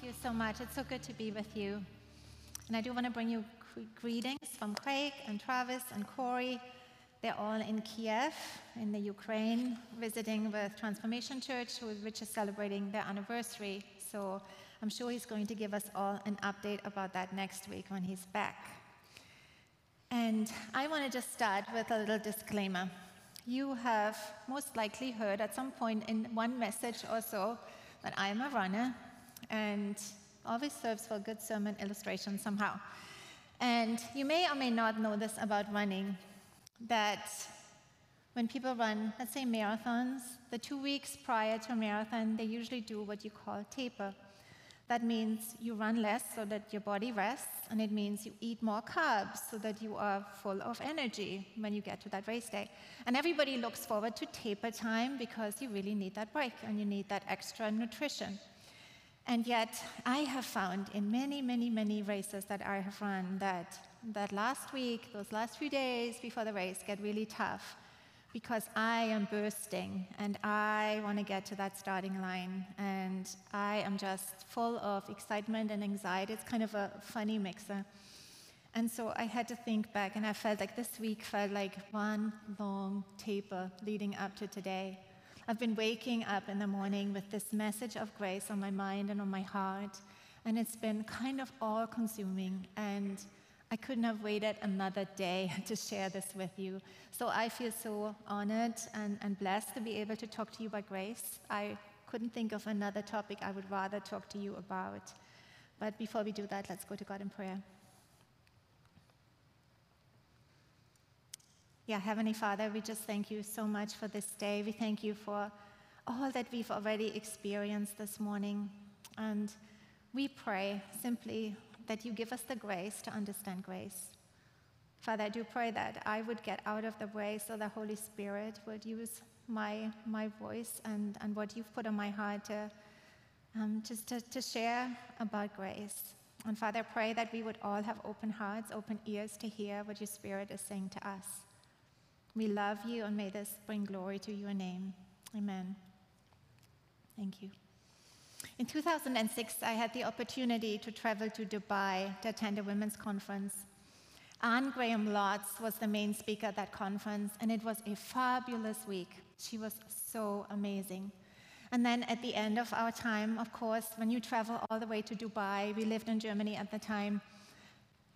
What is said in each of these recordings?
Thank you so much. It's so good to be with you. And I do want to bring you greetings from Craig and Travis and Corey. They're all in Kiev, in the Ukraine, visiting with Transformation Church, which is celebrating their anniversary. So I'm sure he's going to give us all an update about that next week when he's back. And I want to just start with a little disclaimer. You have most likely heard at some point in one message or so that I am a runner and always serves for a good sermon illustration somehow. And you may or may not know this about running that when people run, let's say marathons, the two weeks prior to a marathon, they usually do what you call taper. That means you run less so that your body rests, and it means you eat more carbs so that you are full of energy when you get to that race day. And everybody looks forward to taper time because you really need that break and you need that extra nutrition. And yet, I have found in many, many, many races that I have run that that last week, those last few days before the race get really tough because I am bursting and I want to get to that starting line. And I am just full of excitement and anxiety. It's kind of a funny mixer. And so I had to think back, and I felt like this week felt like one long taper leading up to today. I've been waking up in the morning with this message of grace on my mind and on my heart, and it's been kind of all consuming. And I couldn't have waited another day to share this with you. So I feel so honored and, and blessed to be able to talk to you about grace. I couldn't think of another topic I would rather talk to you about. But before we do that, let's go to God in prayer. Yeah, Heavenly Father, we just thank you so much for this day. We thank you for all that we've already experienced this morning. And we pray simply that you give us the grace to understand grace. Father, I do pray that I would get out of the way so the Holy Spirit would use my, my voice and, and what you've put on my heart to um, just to, to share about grace. And Father, I pray that we would all have open hearts, open ears to hear what your Spirit is saying to us. We love you, and may this bring glory to your name. Amen. Thank you. In 2006, I had the opportunity to travel to Dubai to attend a women's conference. Anne Graham Lotz was the main speaker at that conference, and it was a fabulous week. She was so amazing. And then at the end of our time, of course, when you travel all the way to Dubai, we lived in Germany at the time,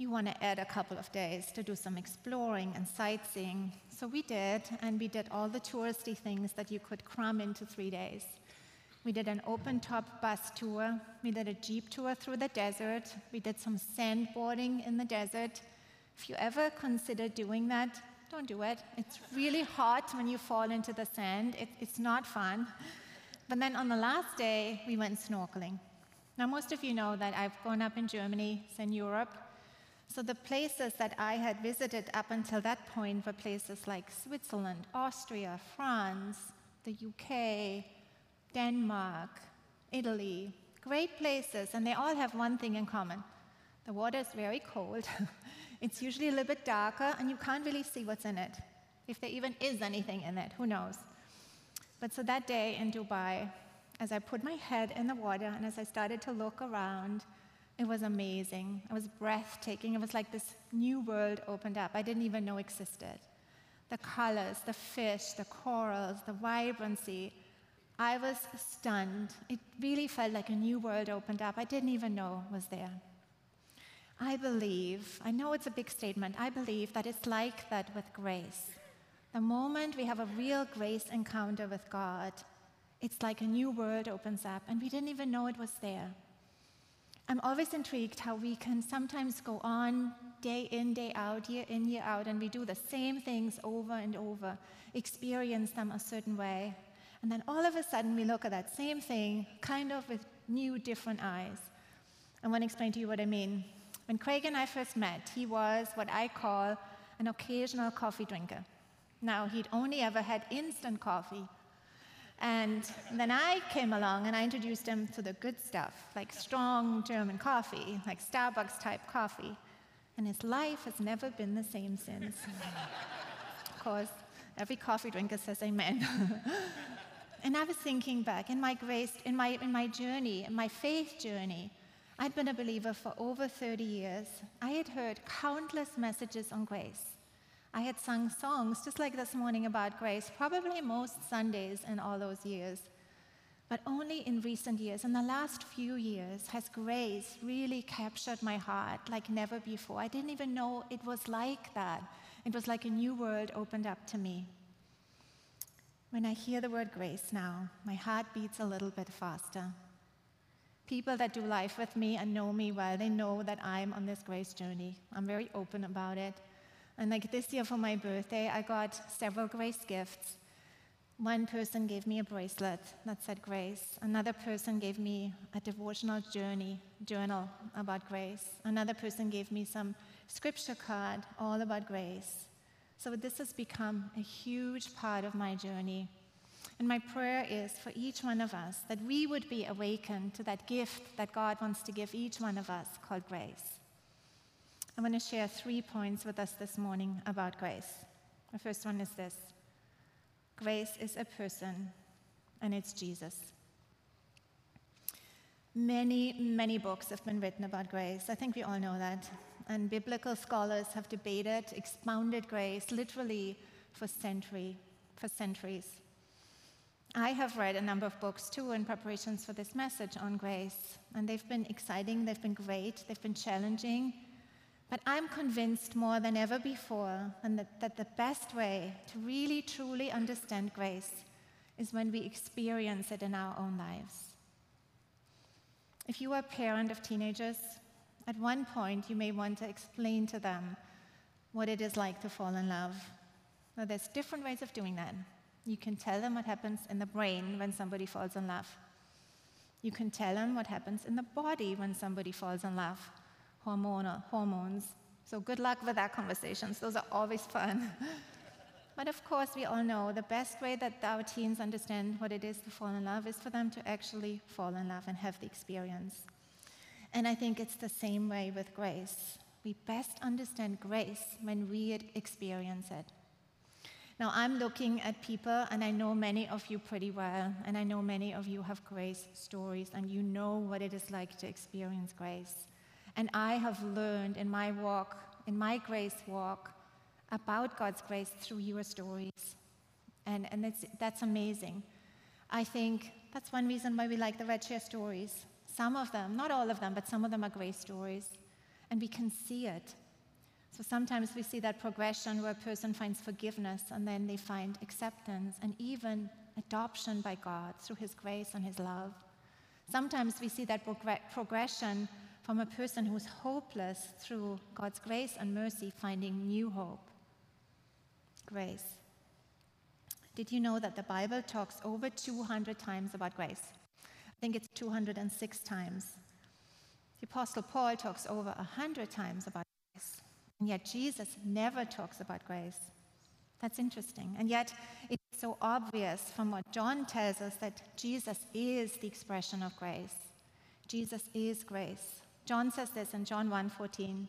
you want to add a couple of days to do some exploring and sightseeing. So we did, and we did all the touristy things that you could cram into three days. We did an open top bus tour. We did a jeep tour through the desert. We did some sandboarding in the desert. If you ever consider doing that, don't do it. It's really hot when you fall into the sand. It, it's not fun. But then on the last day, we went snorkeling. Now, most of you know that I've grown up in Germany, it's in Europe. So the places that I had visited up until that point were places like Switzerland, Austria, France, the UK, Denmark, Italy. Great places, and they all have one thing in common. The water is very cold. it's usually a little bit darker, and you can't really see what's in it. If there even is anything in it, who knows? But so that day in Dubai, as I put my head in the water and as I started to look around, it was amazing. It was breathtaking. It was like this new world opened up I didn't even know existed. The colors, the fish, the corals, the vibrancy. I was stunned. It really felt like a new world opened up I didn't even know was there. I believe, I know it's a big statement, I believe that it's like that with grace. The moment we have a real grace encounter with God, it's like a new world opens up, and we didn't even know it was there. I'm always intrigued how we can sometimes go on day in, day out, year in, year out, and we do the same things over and over, experience them a certain way. And then all of a sudden, we look at that same thing kind of with new, different eyes. I want to explain to you what I mean. When Craig and I first met, he was what I call an occasional coffee drinker. Now, he'd only ever had instant coffee, and then I came along and I introduced him to the good stuff, like strong German coffee, like Starbucks type coffee. And his life has never been the same since. of course, every coffee drinker says amen. And I was thinking back in my grace, in my, in my journey, in my faith journey. I'd been a believer for over 30 years. I had heard countless messages on grace. I had sung songs just like this morning about grace, probably most Sundays in all those years. But only in recent years, in the last few years, has grace really captured my heart like never before. I didn't even know it was like that. It was like a new world opened up to me. When I hear the word grace now, my heart beats a little bit faster. People that do life with me and know me well, they know that I'm on this grace journey. I'm very open about it. And like this year for my birthday, I got several grace gifts. One person gave me a bracelet that said grace. Another person gave me a devotional journey journal about grace. Another person gave me some scripture card all about grace. So this has become a huge part of my journey. And my prayer is for each one of us that we would be awakened to that gift that God wants to give each one of us called grace. I want to share three points with us this morning about grace. The first one is this Grace is a person, and it's Jesus. Many, many books have been written about grace. I think we all know that. And biblical scholars have debated, expounded grace literally for century, for centuries. I have read a number of books too in preparations for this message on grace, and they've been exciting, they've been great, they've been challenging, but I'm convinced more than ever before that, that the best way to really truly understand grace is when we experience it in our own lives. If you are a parent of teenagers, at one point you may want to explain to them what it is like to fall in love. Now, there's different ways of doing that. You can tell them what happens in the brain when somebody falls in love. You can tell them what happens in the body when somebody falls in love hormonal, uh, hormones. So good luck with that conversations. Those are always fun. but of course, we all know the best way that our teens understand what it is to fall in love is for them to actually fall in love and have the experience. And I think it's the same way with grace. We best understand grace when we experience it. Now, I'm looking at people, and I know many of you pretty well, and I know many of you have grace stories, and you know what it is like to experience grace. And I have learned in my walk, in my grace walk, about God's grace through your stories. And, and that's, that's amazing. I think that's one reason why we like the Red Chair stories. Some of them, not all of them, but some of them are grace stories. And we can see it. So sometimes we see that progression where a person finds forgiveness and then they find acceptance and even adoption by God through His grace and His love. Sometimes we see that progression from a person who's hopeless through God's grace and mercy finding new hope. Grace. Did you know that the Bible talks over 200 times about grace? I think it's 206 times. The Apostle Paul talks over 100 times about grace, and yet Jesus never talks about grace. That's interesting. And yet, it's so obvious from what John tells us that Jesus is the expression of grace. Jesus is grace. John says this in John 1:14.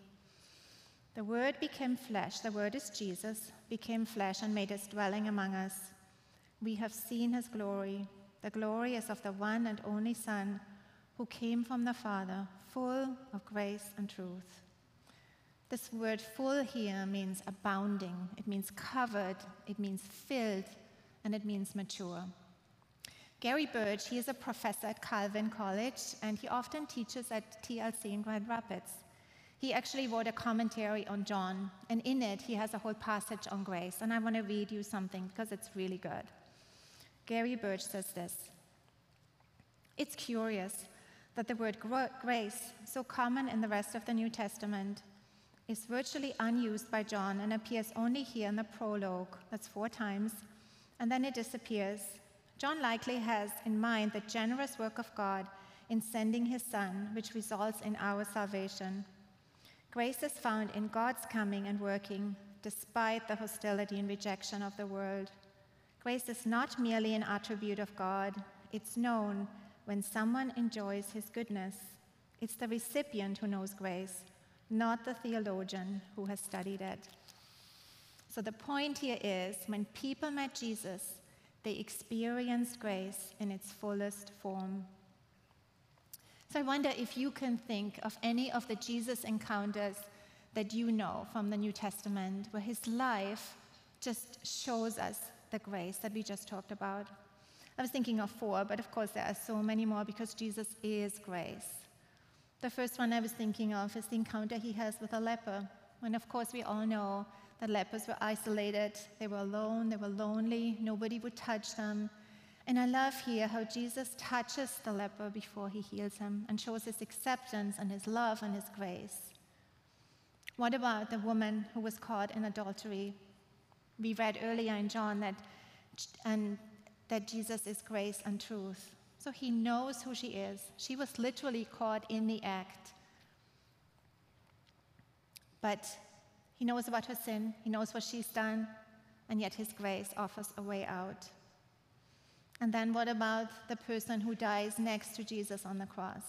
The word became flesh, the word is Jesus, became flesh and made his dwelling among us. We have seen his glory. The glory is of the one and only Son who came from the Father, full of grace and truth. This word full here means abounding, it means covered, it means filled, and it means mature. Gary Burge, he is a professor at Calvin College, and he often teaches at TLC in Grand Rapids. He actually wrote a commentary on John, and in it, he has a whole passage on grace. And I want to read you something because it's really good. Gary Burge says this It's curious that the word grace, so common in the rest of the New Testament, is virtually unused by John and appears only here in the prologue, that's four times, and then it disappears John likely has in mind the generous work of God in sending his Son, which results in our salvation. Grace is found in God's coming and working despite the hostility and rejection of the world. Grace is not merely an attribute of God, it's known when someone enjoys his goodness. It's the recipient who knows grace, not the theologian who has studied it. So the point here is when people met Jesus, They experienced grace in its fullest form. So I wonder if you can think of any of the Jesus encounters that you know from the New Testament where his life just shows us the grace that we just talked about. I was thinking of four, but of course there are so many more because Jesus is grace. The first one I was thinking of is the encounter he has with a leper. And of course, we all know that lepers were isolated, they were alone, they were lonely, nobody would touch them. And I love here how Jesus touches the leper before he heals him and shows his acceptance and his love and his grace. What about the woman who was caught in adultery? We read earlier in John that, and that Jesus is grace and truth. So he knows who she is. She was literally caught in the act. But he knows about her sin, he knows what she's done, and yet his grace offers a way out. And then what about the person who dies next to Jesus on the cross?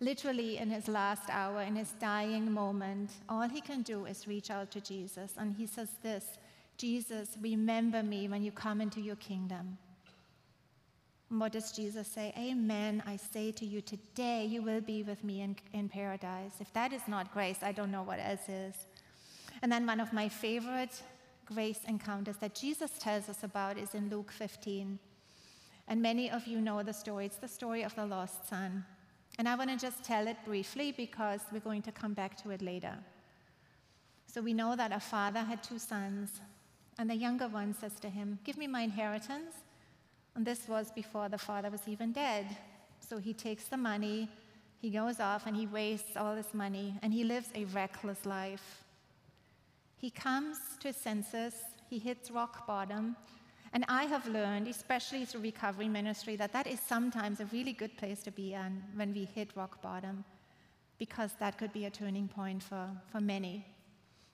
Literally, in his last hour, in his dying moment, all he can do is reach out to Jesus. And he says this Jesus, remember me when you come into your kingdom. And what does Jesus say? Amen. I say to you, today you will be with me in, in paradise. If that is not grace, I don't know what else is. And then one of my favorite grace encounters that Jesus tells us about is in Luke 15. And many of you know the story. It's the story of the lost son. And I want to just tell it briefly because we're going to come back to it later. So we know that a father had two sons, and the younger one says to him, Give me my inheritance. And this was before the father was even dead. So he takes the money, he goes off, and he wastes all this money, and he lives a reckless life. He comes to his senses, he hits rock bottom, and I have learned, especially through recovery ministry, that that is sometimes a really good place to be in when we hit rock bottom, because that could be a turning point for, for many.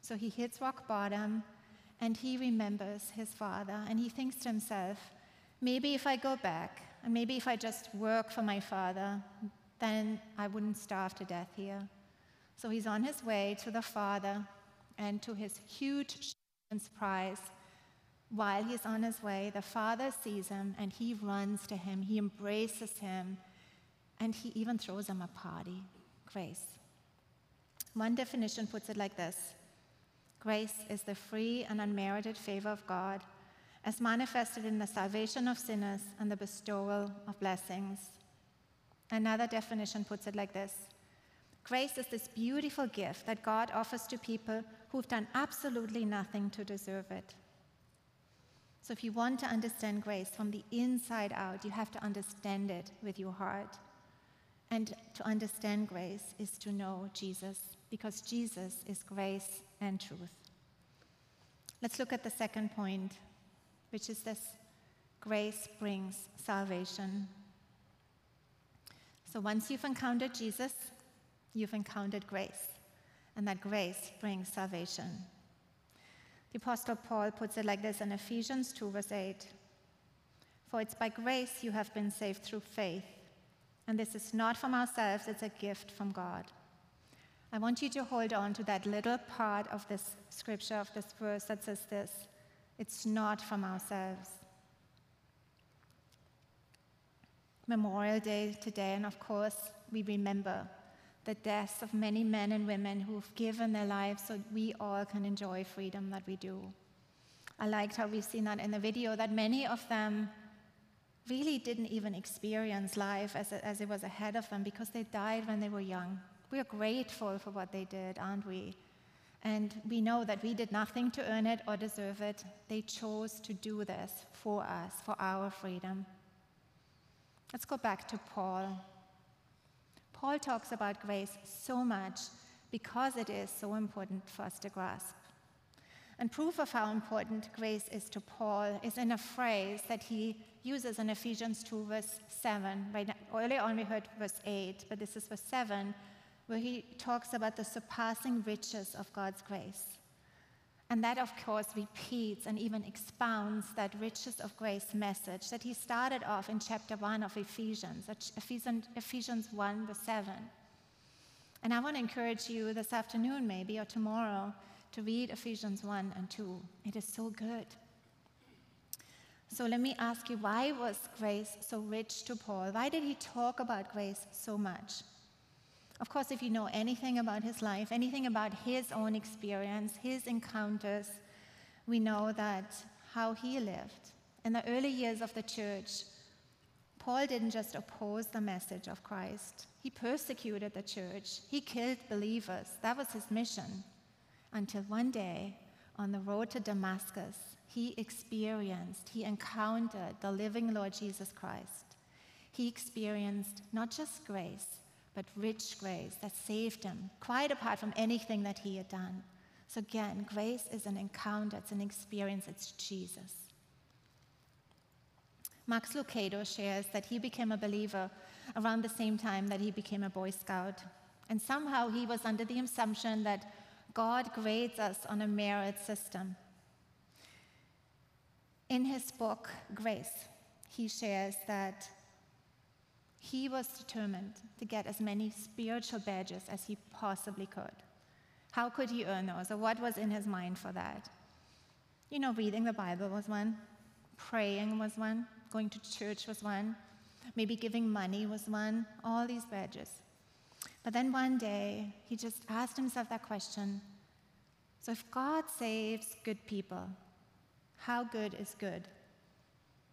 So he hits rock bottom, and he remembers his father, and he thinks to himself, maybe if I go back, and maybe if I just work for my father, then I wouldn't starve to death here. So he's on his way to the father, and to his huge surprise, while he's on his way, the father sees him and he runs to him, he embraces him, and he even throws him a party. Grace. One definition puts it like this Grace is the free and unmerited favor of God as manifested in the salvation of sinners and the bestowal of blessings. Another definition puts it like this Grace is this beautiful gift that God offers to people who've done absolutely nothing to deserve it. So, if you want to understand grace from the inside out, you have to understand it with your heart. And to understand grace is to know Jesus, because Jesus is grace and truth. Let's look at the second point, which is this grace brings salvation. So, once you've encountered Jesus, you've encountered grace, and that grace brings salvation. The Apostle Paul puts it like this in Ephesians 2, verse 8 For it's by grace you have been saved through faith, and this is not from ourselves, it's a gift from God. I want you to hold on to that little part of this scripture, of this verse that says this it's not from ourselves. Memorial Day today, and of course, we remember the deaths of many men and women who've given their lives so we all can enjoy freedom that we do. I liked how we've seen that in the video that many of them really didn't even experience life as, as it was ahead of them because they died when they were young. We are grateful for what they did, aren't we? And we know that we did nothing to earn it or deserve it. They chose to do this for us, for our freedom. Let's go back to Paul. Paul talks about grace so much because it is so important for us to grasp. And proof of how important grace is to Paul is in a phrase that he uses in Ephesians 2, verse 7. Right earlier on, we heard verse 8, but this is verse 7, where he talks about the surpassing riches of God's grace. And that, of course, repeats and even expounds that riches of grace message that he started off in chapter 1 of Ephesians, Ephesians 1, verse 7. And I want to encourage you this afternoon, maybe, or tomorrow, to read Ephesians 1 and 2. It is so good. So let me ask you why was grace so rich to Paul? Why did he talk about grace so much? Of course, if you know anything about his life, anything about his own experience, his encounters, we know that how he lived. In the early years of the church, Paul didn't just oppose the message of Christ, he persecuted the church, he killed believers. That was his mission. Until one day, on the road to Damascus, he experienced, he encountered the living Lord Jesus Christ. He experienced not just grace, but rich grace that saved him, quite apart from anything that he had done. So, again, grace is an encounter, it's an experience, it's Jesus. Max Lucado shares that he became a believer around the same time that he became a Boy Scout. And somehow he was under the assumption that God grades us on a merit system. In his book, Grace, he shares that he was determined to get as many spiritual badges as he possibly could. How could he earn those, or what was in his mind for that? You know, reading the Bible was one, praying was one, going to church was one, maybe giving money was one, all these badges. But then one day, he just asked himself that question so if God saves good people, how good is good?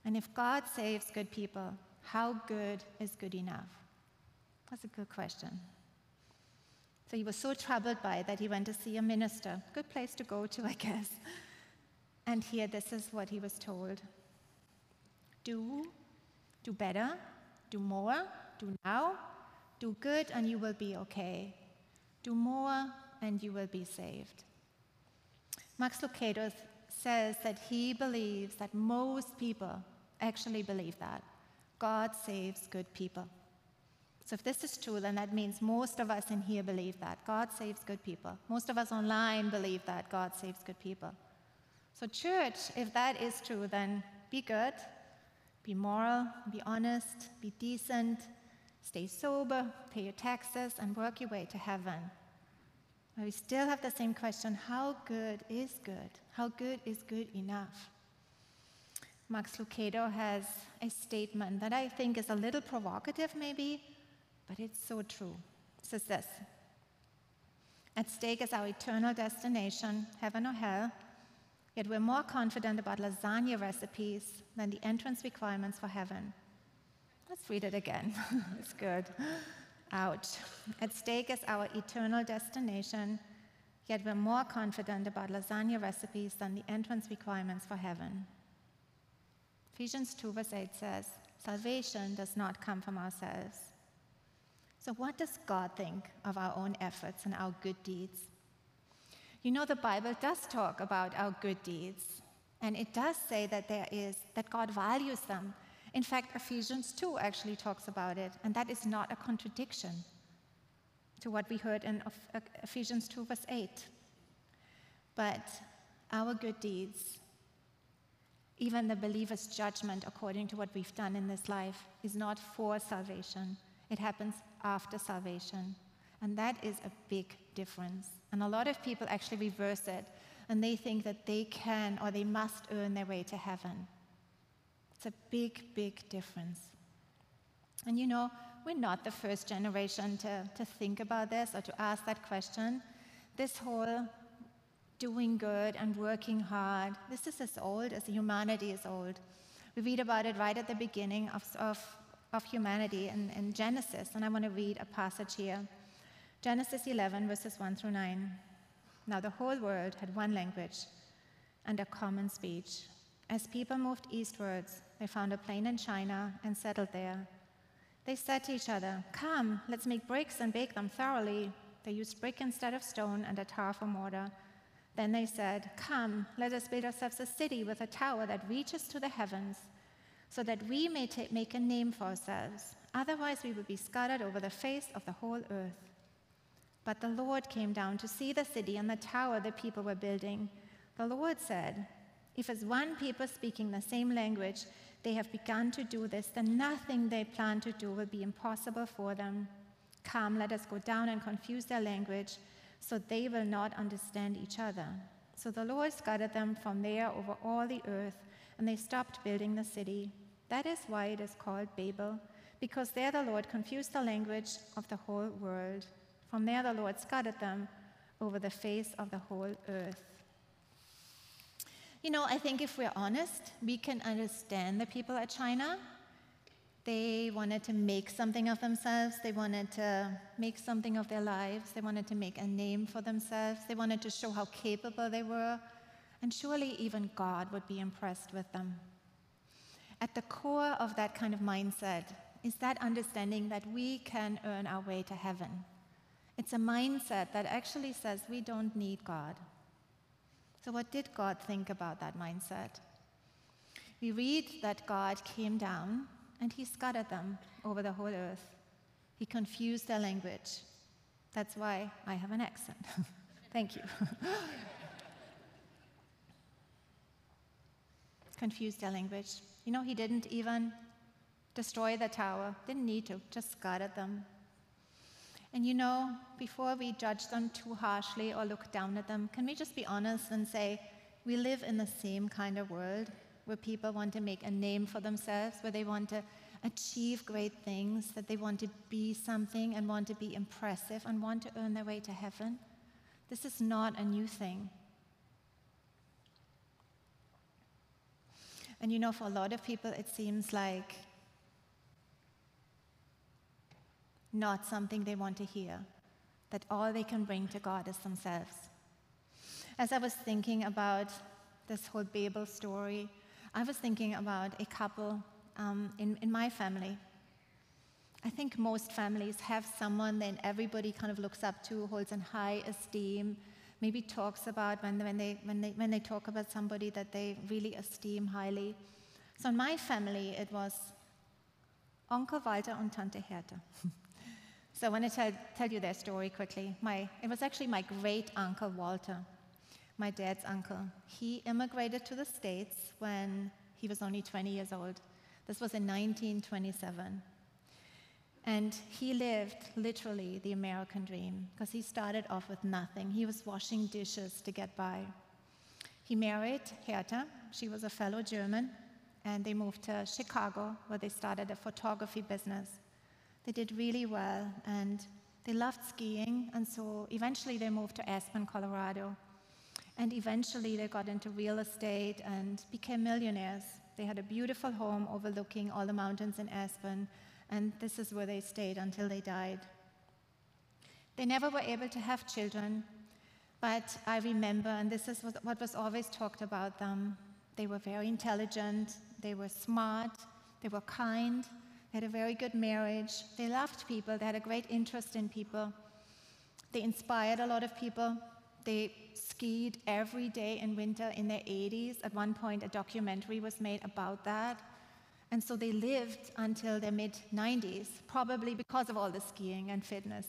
And if God saves good people, how good is good enough? That's a good question. So he was so troubled by it that he went to see a minister. Good place to go to, I guess. And here, this is what he was told Do, do better, do more, do now, do good, and you will be okay. Do more, and you will be saved. Max Lucado says that he believes that most people actually believe that. God saves good people. So if this is true, then that means most of us in here believe that. God saves good people. Most of us online believe that God saves good people. So, church, if that is true, then be good, be moral, be honest, be decent, stay sober, pay your taxes, and work your way to heaven. But we still have the same question how good is good? How good is good enough? Max Lucado has a statement that I think is a little provocative, maybe, but it's so true. It says this At stake is our eternal destination, heaven or hell, yet we're more confident about lasagna recipes than the entrance requirements for heaven. Let's read it again. it's good out. At stake is our eternal destination, yet we're more confident about lasagna recipes than the entrance requirements for heaven. Ephesians 2, verse 8 says, Salvation does not come from ourselves. So, what does God think of our own efforts and our good deeds? You know, the Bible does talk about our good deeds, and it does say that there is, that God values them in fact, Ephesians 2 actually talks about it, and that is not a contradiction to what we heard in Ephesians 2, verse 8. But our good deeds, even the believer's judgment according to what we've done in this life, is not for salvation. It happens after salvation. And that is a big difference. And a lot of people actually reverse it, and they think that they can or they must earn their way to heaven. It's a big, big difference. And you know, we're not the first generation to, to think about this or to ask that question. This whole doing good and working hard, this is as old as humanity is old. We read about it right at the beginning of, of, of humanity in, in Genesis, and I want to read a passage here. Genesis 11, verses 1 through 9. Now the whole world had one language and a common speech. As people moved eastwards, they found a plain in Shinar and settled there. They said to each other, Come, let's make bricks and bake them thoroughly. They used brick instead of stone and a tar for mortar. Then they said, Come, let us build ourselves a city with a tower that reaches to the heavens, so that we may make a name for ourselves. Otherwise, we will be scattered over the face of the whole earth. But the Lord came down to see the city and the tower the people were building. The Lord said, if, as one people speaking the same language, they have begun to do this, then nothing they plan to do will be impossible for them. Come, let us go down and confuse their language, so they will not understand each other. So the Lord scattered them from there over all the earth, and they stopped building the city. That is why it is called Babel, because there the Lord confused the language of the whole world. From there the Lord scattered them over the face of the whole earth. You know, I think if we're honest, we can understand the people at Shinar. They wanted to make something of themselves. They wanted to make something of their lives. They wanted to make a name for themselves. They wanted to show how capable they were. And surely even God would be impressed with them. At the core of that kind of mindset is that understanding that we can earn our way to heaven. It's a mindset that actually says we don't need God. So, what did God think about that mindset? We read that God came down and he scattered them over the whole earth. He confused their language. That's why I have an accent. Thank you. confused their language. You know, he didn't even destroy the tower, didn't need to, just scattered them. And you know, before we judge them too harshly or look down at them, can we just be honest and say, we live in the same kind of world where people want to make a name for themselves, where they want to achieve great things, that they want to be something and want to be impressive and want to earn their way to heaven? This is not a new thing. And you know, for a lot of people, it seems like not something they want to hear, that all they can bring to God is themselves. As I was thinking about this whole Babel story, I was thinking about a couple um, in, in my family. I think most families have someone that everybody kind of looks up to, holds in high esteem, maybe talks about when, when, they, when, they, when they talk about somebody that they really esteem highly. So in my family, it was Onkel Walter and Tante Hertha. So I want to tell, tell you their story quickly. My, it was actually my great uncle Walter, my dad's uncle. He immigrated to the States when he was only 20 years old. This was in 1927. And he lived literally the American dream because he started off with nothing. He was washing dishes to get by. He married Hertha, she was a fellow German, and they moved to Chicago where they started a photography business. They did really well and they loved skiing, and so eventually they moved to Aspen, Colorado. And eventually they got into real estate and became millionaires. They had a beautiful home overlooking all the mountains in Aspen, and this is where they stayed until they died. They never were able to have children, but I remember, and this is what was always talked about them, they were very intelligent, they were smart, they were kind, they had a very good marriage. They loved people. They had a great interest in people. They inspired a lot of people. They skied every day in winter in their 80s. At one point, a documentary was made about that. And so they lived until their mid 90s, probably because of all the skiing and fitness.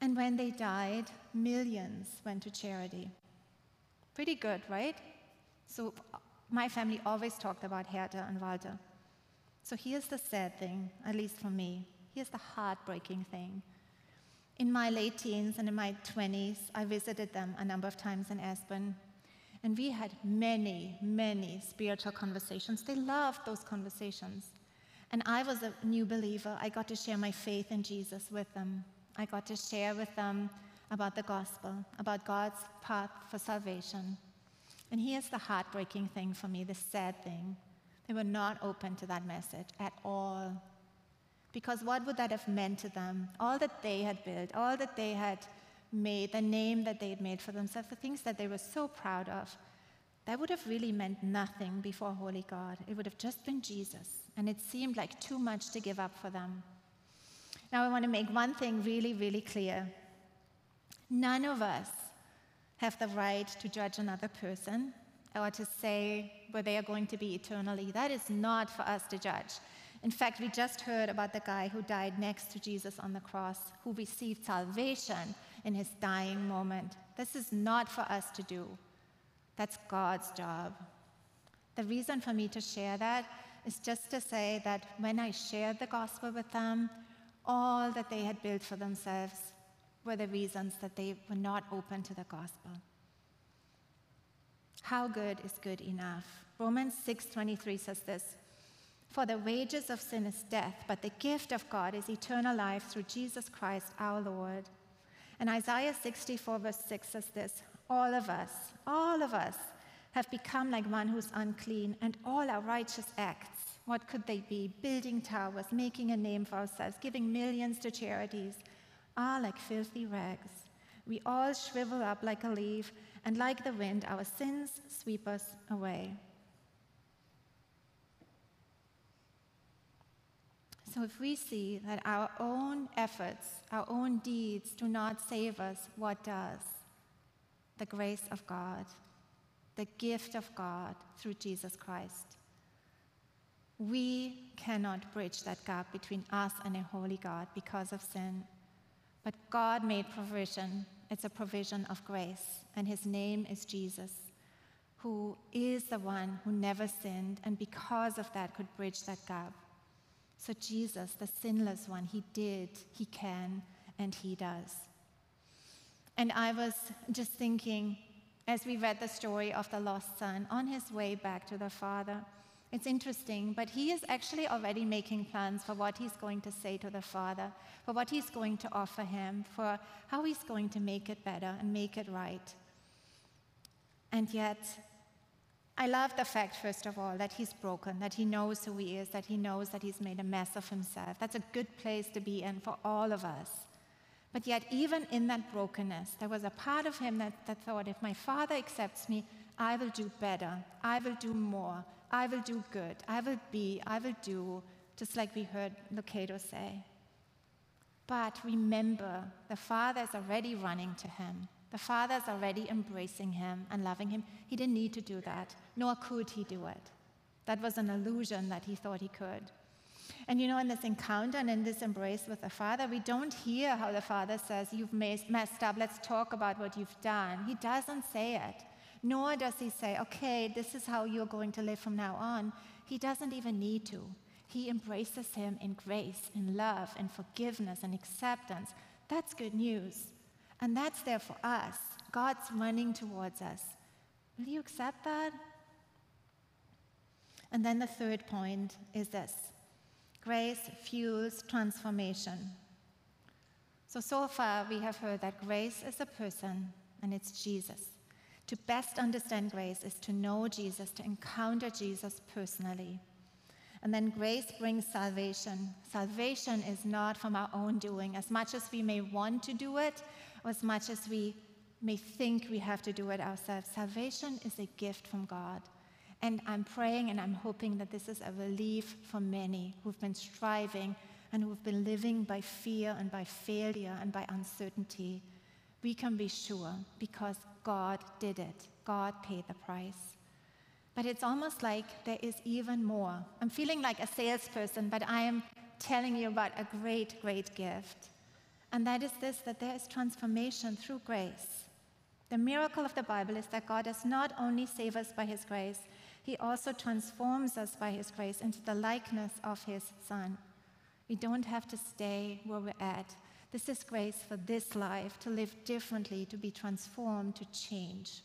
And when they died, millions went to charity. Pretty good, right? So my family always talked about Hertha and Walter. So here's the sad thing, at least for me. Here's the heartbreaking thing. In my late teens and in my 20s, I visited them a number of times in Aspen. And we had many, many spiritual conversations. They loved those conversations. And I was a new believer. I got to share my faith in Jesus with them. I got to share with them about the gospel, about God's path for salvation. And here's the heartbreaking thing for me, the sad thing. They were not open to that message at all. Because what would that have meant to them? All that they had built, all that they had made, the name that they had made for themselves, the things that they were so proud of, that would have really meant nothing before Holy God. It would have just been Jesus. And it seemed like too much to give up for them. Now, I want to make one thing really, really clear. None of us have the right to judge another person or to say where they are going to be eternally. That is not for us to judge. In fact, we just heard about the guy who died next to Jesus on the cross, who received salvation in his dying moment. This is not for us to do. That's God's job. The reason for me to share that is just to say that when I shared the gospel with them, all that they had built for themselves were the reasons that they were not open to the gospel. How good is good enough? Romans 6:23 says this. For the wages of sin is death, but the gift of God is eternal life through Jesus Christ our Lord. And Isaiah 64, verse 6 says this All of us, all of us have become like one who's unclean, and all our righteous acts, what could they be? Building towers, making a name for ourselves, giving millions to charities, are like filthy rags. We all shrivel up like a leaf, and like the wind, our sins sweep us away. So, if we see that our own efforts, our own deeds do not save us, what does? The grace of God, the gift of God through Jesus Christ. We cannot bridge that gap between us and a holy God because of sin. But God made provision. It's a provision of grace, and his name is Jesus, who is the one who never sinned, and because of that could bridge that gap. So, Jesus, the sinless one, he did, he can, and he does. And I was just thinking, as we read the story of the lost son on his way back to the Father, it's interesting, but he is actually already making plans for what he's going to say to the Father, for what he's going to offer him, for how he's going to make it better and make it right. And yet, I love the fact, first of all, that he's broken, that he knows who he is, that he knows that he's made a mess of himself. That's a good place to be in for all of us. But yet, even in that brokenness, there was a part of him that, that thought, if my father accepts me, I will do better, I will do more, I will do good, I will be, I will do, just like we heard Lucado say. But remember, the father is already running to him. The Father is already embracing him and loving him. He didn't need to do that, nor could he do it. That was an illusion that he thought he could. And you know, in this encounter and in this embrace with the Father, we don't hear how the Father says, You've messed up, let's talk about what you've done. He doesn't say it. Nor does he say, Okay, this is how you're going to live from now on. He doesn't even need to. He embraces him in grace, in love, in forgiveness, and acceptance. That's good news. And that's there for us. God's running towards us. Will you accept that? And then the third point is this grace fuels transformation. So, so far we have heard that grace is a person and it's Jesus. To best understand grace is to know Jesus, to encounter Jesus personally. And then grace brings salvation. Salvation is not from our own doing. As much as we may want to do it, as much as we may think we have to do it ourselves. Salvation is a gift from God. And I'm praying and I'm hoping that this is a relief for many who've been striving and who've been living by fear and by failure and by uncertainty. We can be sure because God did it, God paid the price. But it's almost like there is even more. I'm feeling like a salesperson, but I am telling you about a great, great gift. And that is this that there is transformation through grace. The miracle of the Bible is that God does not only save us by his grace, he also transforms us by his grace into the likeness of his Son. We don't have to stay where we're at. This is grace for this life, to live differently, to be transformed, to change.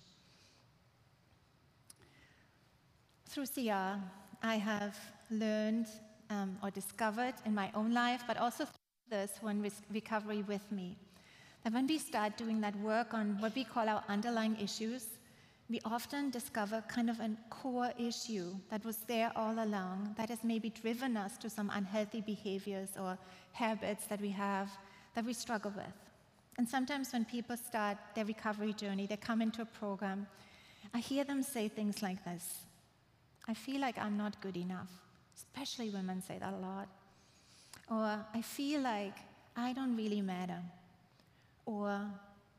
Through CR, I have learned um, or discovered in my own life, but also this one recovery with me. That when we start doing that work on what we call our underlying issues, we often discover kind of a core issue that was there all along that has maybe driven us to some unhealthy behaviors or habits that we have that we struggle with. And sometimes when people start their recovery journey, they come into a program, I hear them say things like this I feel like I'm not good enough. Especially women say that a lot. Or I feel like I don't really matter. Or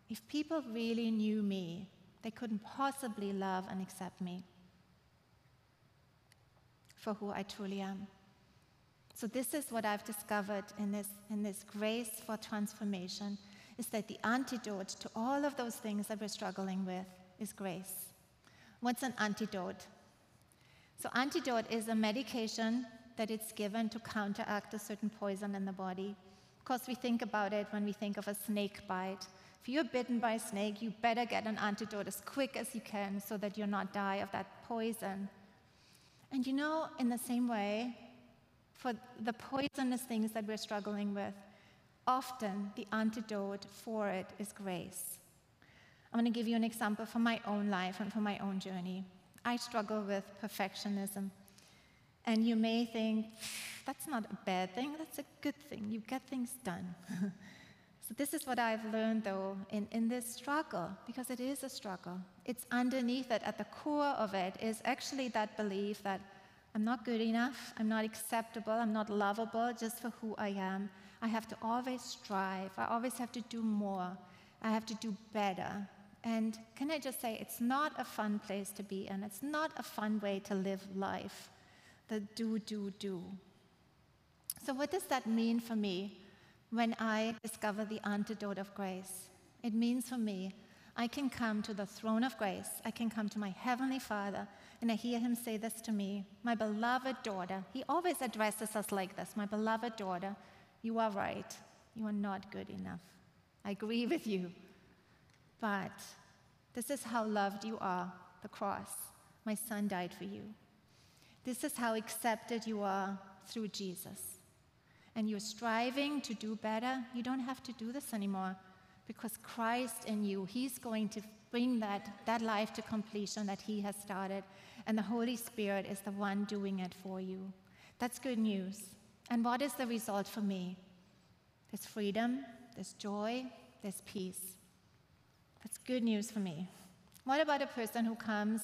if people really knew me, they couldn't possibly love and accept me for who I truly am. So this is what I've discovered in this, in this grace for transformation is that the antidote to all of those things that we're struggling with is grace. What's an antidote? So antidote is a medication that it's given to counteract a certain poison in the body. Of course, we think about it when we think of a snake bite. If you're bitten by a snake, you better get an antidote as quick as you can so that you'll not die of that poison. And you know, in the same way, for the poisonous things that we're struggling with, often the antidote for it is grace. I'm going to give you an example from my own life and from my own journey. I struggle with perfectionism. And you may think, that's not a bad thing, that's a good thing. You get things done. so, this is what I've learned, though, in, in this struggle, because it is a struggle. It's underneath it, at the core of it, is actually that belief that I'm not good enough, I'm not acceptable, I'm not lovable just for who I am. I have to always strive, I always have to do more, I have to do better. And can I just say, it's not a fun place to be in, it's not a fun way to live life. The do, do, do. So, what does that mean for me when I discover the antidote of grace? It means for me, I can come to the throne of grace, I can come to my Heavenly Father, and I hear Him say this to me My beloved daughter. He always addresses us like this My beloved daughter, you are right. You are not good enough. I agree with you. But this is how loved you are the cross. My son died for you. This is how accepted you are through Jesus. And you're striving to do better, you don't have to do this anymore because Christ in you, He's going to bring that, that life to completion that He has started. And the Holy Spirit is the one doing it for you. That's good news. And what is the result for me? There's freedom, there's joy, there's peace. That's good news for me. What about a person who comes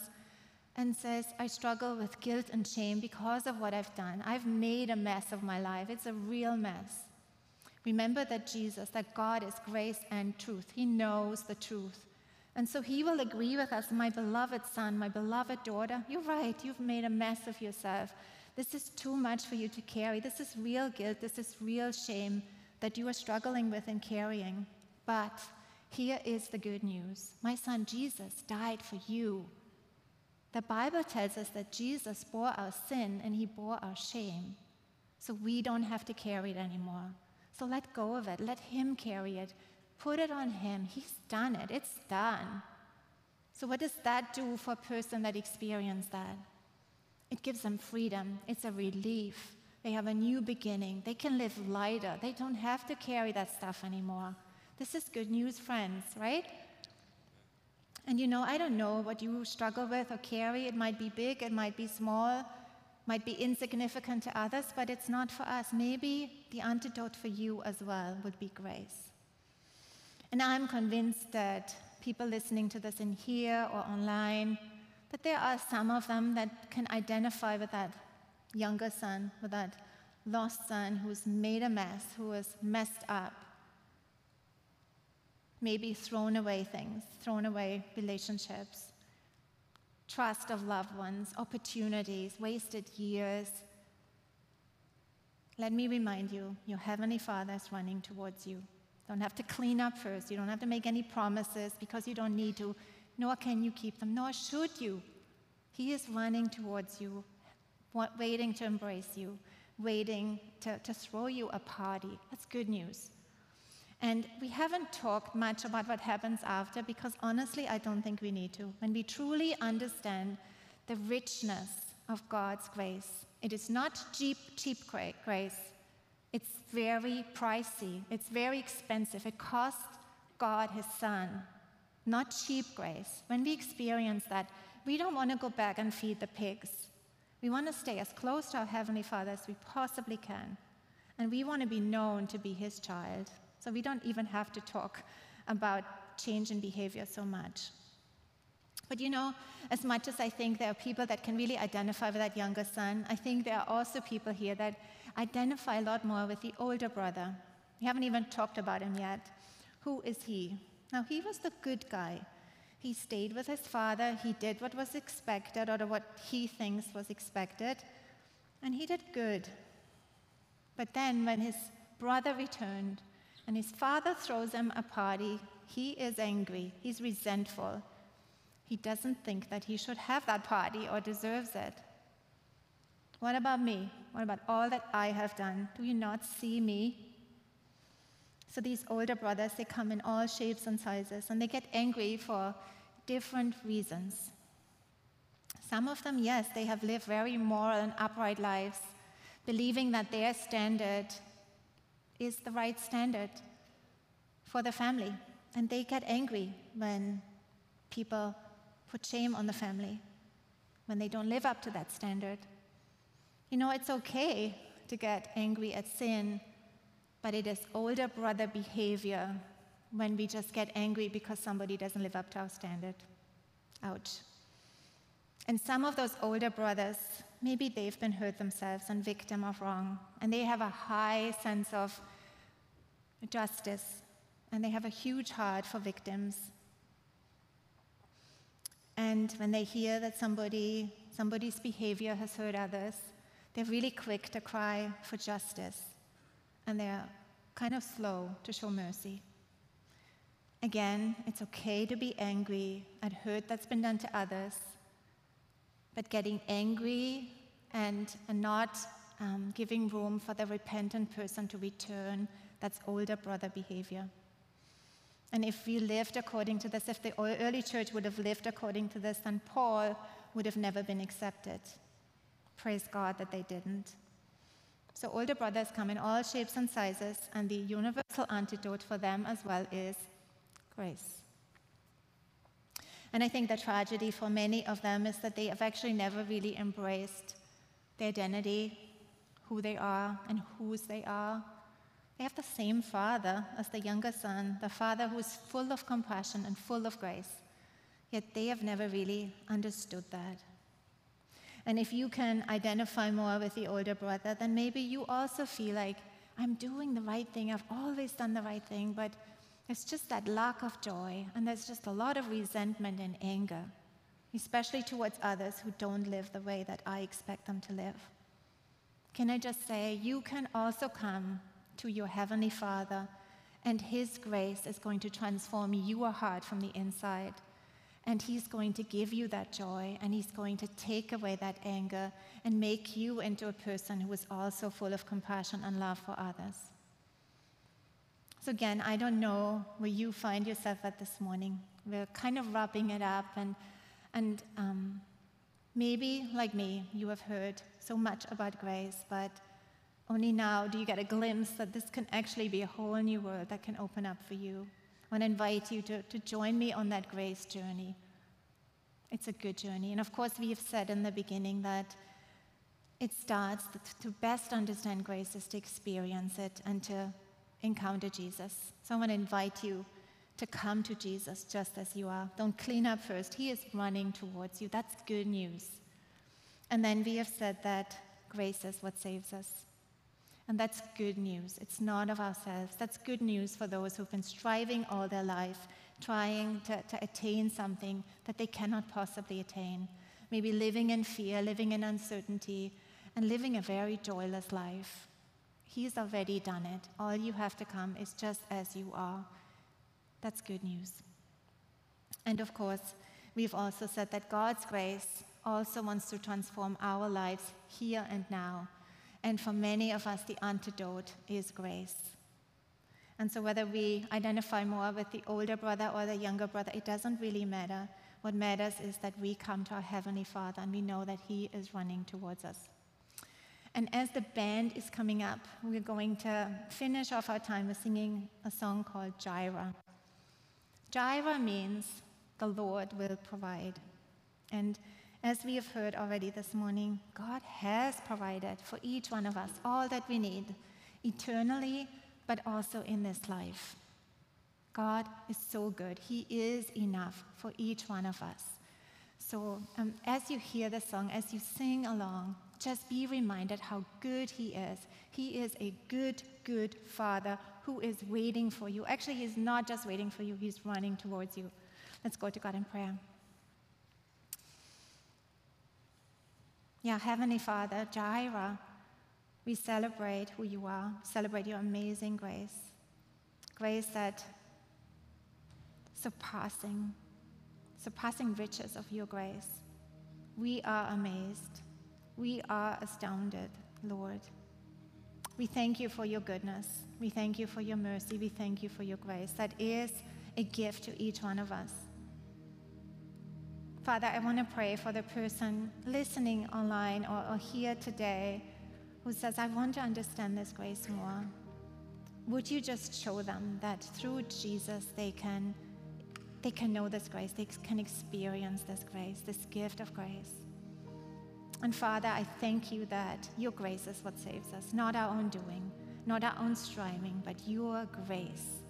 and says, I struggle with guilt and shame because of what I've done? I've made a mess of my life. It's a real mess. Remember that Jesus, that God is grace and truth. He knows the truth. And so he will agree with us, my beloved son, my beloved daughter, you're right, you've made a mess of yourself. This is too much for you to carry. This is real guilt. This is real shame that you are struggling with and carrying. But here is the good news my son Jesus died for you. The Bible tells us that Jesus bore our sin and he bore our shame. So we don't have to carry it anymore. So let go of it. Let him carry it. Put it on him. He's done it. It's done. So, what does that do for a person that experienced that? It gives them freedom. It's a relief. They have a new beginning. They can live lighter. They don't have to carry that stuff anymore. This is good news, friends, right? And you know, I don't know what you struggle with or carry. It might be big, it might be small, might be insignificant to others, but it's not for us. Maybe the antidote for you as well would be grace. And I'm convinced that people listening to this in here or online, that there are some of them that can identify with that younger son, with that lost son who's made a mess, who is messed up. Maybe thrown away things, thrown away relationships, trust of loved ones, opportunities, wasted years. Let me remind you your Heavenly Father is running towards you. Don't have to clean up first. You don't have to make any promises because you don't need to, nor can you keep them, nor should you. He is running towards you, waiting to embrace you, waiting to, to throw you a party. That's good news. And we haven't talked much about what happens after because honestly, I don't think we need to. When we truly understand the richness of God's grace, it is not cheap, cheap grace. It's very pricey, it's very expensive. It cost God his son, not cheap grace. When we experience that, we don't want to go back and feed the pigs. We want to stay as close to our Heavenly Father as we possibly can. And we want to be known to be his child. So we don't even have to talk about change in behavior so much. But you know, as much as I think there are people that can really identify with that younger son, I think there are also people here that identify a lot more with the older brother. We haven't even talked about him yet. Who is he? Now, he was the good guy. He stayed with his father, he did what was expected, or what he thinks was expected, and he did good. But then, when his brother returned and his father throws him a party, he is angry, he's resentful. He doesn't think that he should have that party or deserves it. What about me? What about all that I have done? Do you not see me? So these older brothers, they come in all shapes and sizes, and they get angry for different reasons. Some of them, yes, they have lived very moral and upright lives, believing that their standard is the right standard for the family. And they get angry when people put shame on the family, when they don't live up to that standard. You know, it's okay to get angry at sin, but it is older brother behavior when we just get angry because somebody doesn't live up to our standard. Ouch. And some of those older brothers, maybe they've been hurt themselves and victim of wrong, and they have a high sense of justice, and they have a huge heart for victims. And when they hear that somebody, somebody's behavior has hurt others, they're really quick to cry for justice, and they're kind of slow to show mercy. Again, it's okay to be angry at hurt that's been done to others, but getting angry and, and not um, giving room for the repentant person to return, that's older brother behavior. And if we lived according to this, if the early church would have lived according to this, then Paul would have never been accepted. Praise God that they didn't. So, older brothers come in all shapes and sizes, and the universal antidote for them as well is grace. And I think the tragedy for many of them is that they have actually never really embraced their identity, who they are, and whose they are. They have the same father as the younger son, the father who is full of compassion and full of grace. Yet they have never really understood that. And if you can identify more with the older brother, then maybe you also feel like, I'm doing the right thing, I've always done the right thing, but it's just that lack of joy, and there's just a lot of resentment and anger, especially towards others who don't live the way that I expect them to live. Can I just say, you can also come to your Heavenly Father, and His grace is going to transform your heart from the inside. And He's going to give you that joy, and He's going to take away that anger and make you into a person who is also full of compassion and love for others. So, again, I don't know where you find yourself at this morning. We're kind of wrapping it up, and, and um, maybe, like me, you have heard so much about grace, but only now do you get a glimpse that this can actually be a whole new world that can open up for you. I want to invite you to, to join me on that grace journey. It's a good journey. And of course, we have said in the beginning that it starts that to best understand grace is to experience it and to encounter Jesus. So I want to invite you to come to Jesus just as you are. Don't clean up first. He is running towards you. That's good news. And then we have said that grace is what saves us. And that's good news. It's not of ourselves. That's good news for those who've been striving all their life, trying to, to attain something that they cannot possibly attain. Maybe living in fear, living in uncertainty, and living a very joyless life. He's already done it. All you have to come is just as you are. That's good news. And of course, we've also said that God's grace also wants to transform our lives here and now. And for many of us, the antidote is grace. And so, whether we identify more with the older brother or the younger brother, it doesn't really matter. What matters is that we come to our Heavenly Father and we know that He is running towards us. And as the band is coming up, we're going to finish off our time with singing a song called Jireh. Jireh means the Lord will provide. And as we have heard already this morning, God has provided for each one of us all that we need, eternally, but also in this life. God is so good. He is enough for each one of us. So, um, as you hear the song, as you sing along, just be reminded how good He is. He is a good, good Father who is waiting for you. Actually, He's not just waiting for you, He's running towards you. Let's go to God in prayer. Yeah, Heavenly Father, Jireh, we celebrate who you are, celebrate your amazing grace. Grace that surpassing, surpassing riches of your grace. We are amazed. We are astounded, Lord. We thank you for your goodness. We thank you for your mercy. We thank you for your grace. That is a gift to each one of us. Father, I want to pray for the person listening online or, or here today who says, I want to understand this grace more. Would you just show them that through Jesus they can, they can know this grace, they can experience this grace, this gift of grace? And Father, I thank you that your grace is what saves us, not our own doing, not our own striving, but your grace,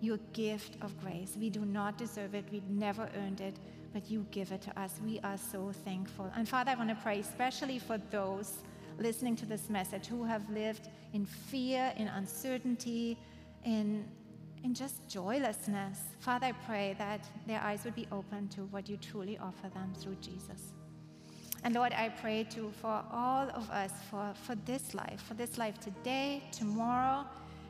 your gift of grace. We do not deserve it, we've never earned it, but you give it to us. We are so thankful. And Father, I want to pray especially for those listening to this message who have lived in fear, in uncertainty, in, in just joylessness. Father, I pray that their eyes would be open to what you truly offer them through Jesus. And Lord, I pray too for all of us for, for this life, for this life today, tomorrow,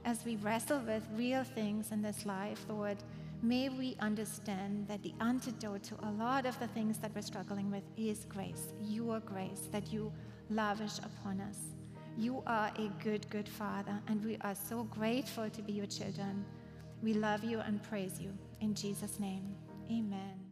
as we wrestle with real things in this life, Lord, may we understand that the antidote to a lot of the things that we're struggling with is grace, your grace that you lavish upon us. You are a good, good Father, and we are so grateful to be your children. We love you and praise you. In Jesus' name, amen.